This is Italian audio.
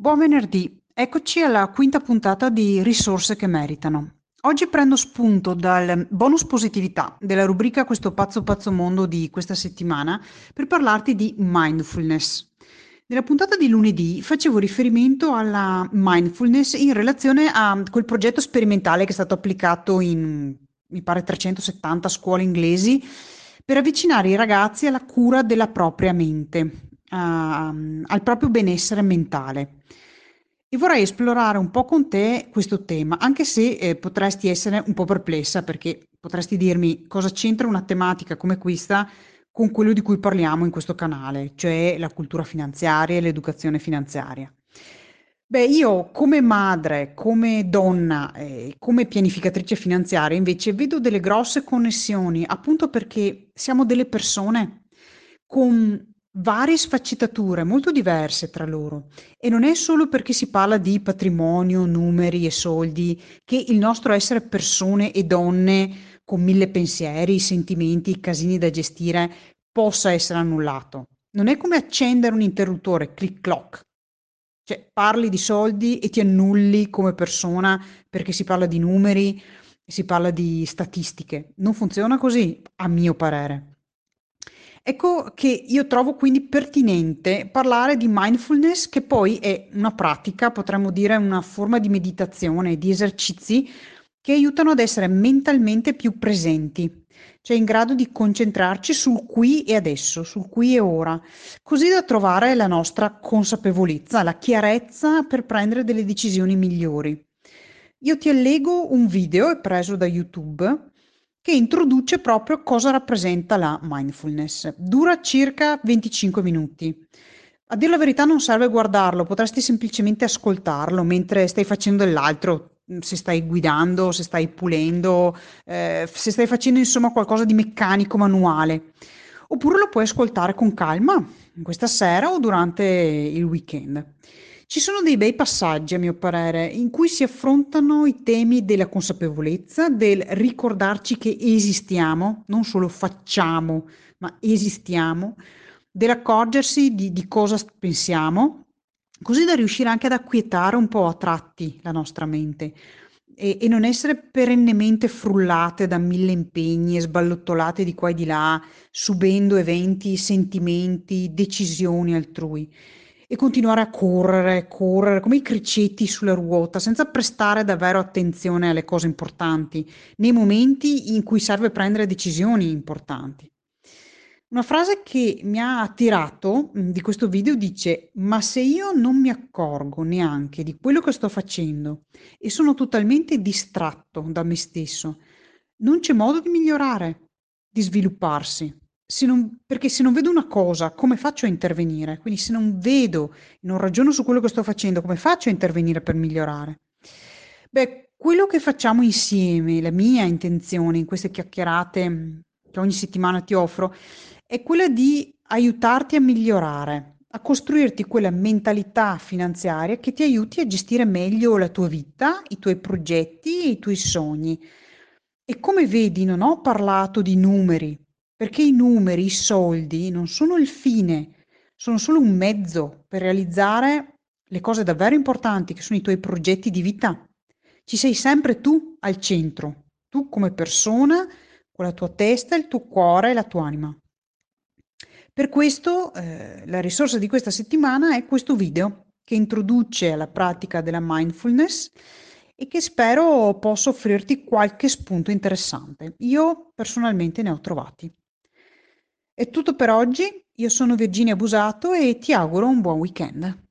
Buon venerdì, eccoci alla quinta puntata di Risorse che meritano. Oggi prendo spunto dal bonus positività della rubrica Questo pazzo pazzo mondo di questa settimana per parlarti di mindfulness. Nella puntata di lunedì facevo riferimento alla mindfulness in relazione a quel progetto sperimentale che è stato applicato in, mi pare, 370 scuole inglesi per avvicinare i ragazzi alla cura della propria mente, al proprio benessere mentale. E vorrei esplorare un po' con te questo tema, anche se eh, potresti essere un po' perplessa, perché potresti dirmi cosa c'entra una tematica come questa con quello di cui parliamo in questo canale, cioè la cultura finanziaria e l'educazione finanziaria. Beh, io come madre, come donna, eh, come pianificatrice finanziaria, invece vedo delle grosse connessioni, appunto perché siamo delle persone con varie sfaccettature molto diverse tra loro e non è solo perché si parla di patrimonio, numeri e soldi che il nostro essere persone e donne con mille pensieri, sentimenti, casini da gestire possa essere annullato. Non è come accendere un interruttore, click clock. Cioè parli di soldi e ti annulli come persona perché si parla di numeri, si parla di statistiche. Non funziona così, a mio parere. Ecco che io trovo quindi pertinente parlare di mindfulness, che poi è una pratica, potremmo dire una forma di meditazione, di esercizi che aiutano ad essere mentalmente più presenti, cioè in grado di concentrarci sul qui e adesso, sul qui e ora, così da trovare la nostra consapevolezza, la chiarezza per prendere delle decisioni migliori. Io ti allego un video preso da YouTube che introduce proprio cosa rappresenta la mindfulness. Dura circa 25 minuti. A dire la verità non serve guardarlo, potresti semplicemente ascoltarlo mentre stai facendo dell'altro, se stai guidando, se stai pulendo, eh, se stai facendo insomma qualcosa di meccanico, manuale. Oppure lo puoi ascoltare con calma, questa sera o durante il weekend. Ci sono dei bei passaggi, a mio parere, in cui si affrontano i temi della consapevolezza, del ricordarci che esistiamo, non solo facciamo, ma esistiamo, dell'accorgersi di, di cosa pensiamo, così da riuscire anche ad acquietare un po' a tratti la nostra mente e, e non essere perennemente frullate da mille impegni e sballottolate di qua e di là, subendo eventi, sentimenti, decisioni altrui e continuare a correre, correre come i cricetti sulla ruota, senza prestare davvero attenzione alle cose importanti, nei momenti in cui serve prendere decisioni importanti. Una frase che mi ha attirato mm, di questo video dice: Ma se io non mi accorgo neanche di quello che sto facendo e sono totalmente distratto da me stesso, non c'è modo di migliorare, di svilupparsi. Se non, perché se non vedo una cosa, come faccio a intervenire? Quindi se non vedo, non ragiono su quello che sto facendo, come faccio a intervenire per migliorare? Beh, quello che facciamo insieme, la mia intenzione in queste chiacchierate mm, che ogni settimana ti offro, è quella di aiutarti a migliorare, a costruirti quella mentalità finanziaria che ti aiuti a gestire meglio la tua vita, i tuoi progetti e i tuoi sogni. E come vedi, non ho parlato di numeri, perché i numeri, i soldi non sono il fine, sono solo un mezzo per realizzare le cose davvero importanti che sono i tuoi progetti di vita. Ci sei sempre tu al centro, tu come persona, con la tua testa, il tuo cuore e la tua anima. Per questo eh, la risorsa di questa settimana è questo video che introduce la pratica della mindfulness e che spero possa offrirti qualche spunto interessante. Io personalmente ne ho trovati. È tutto per oggi, io sono Virginia Busato e ti auguro un buon weekend.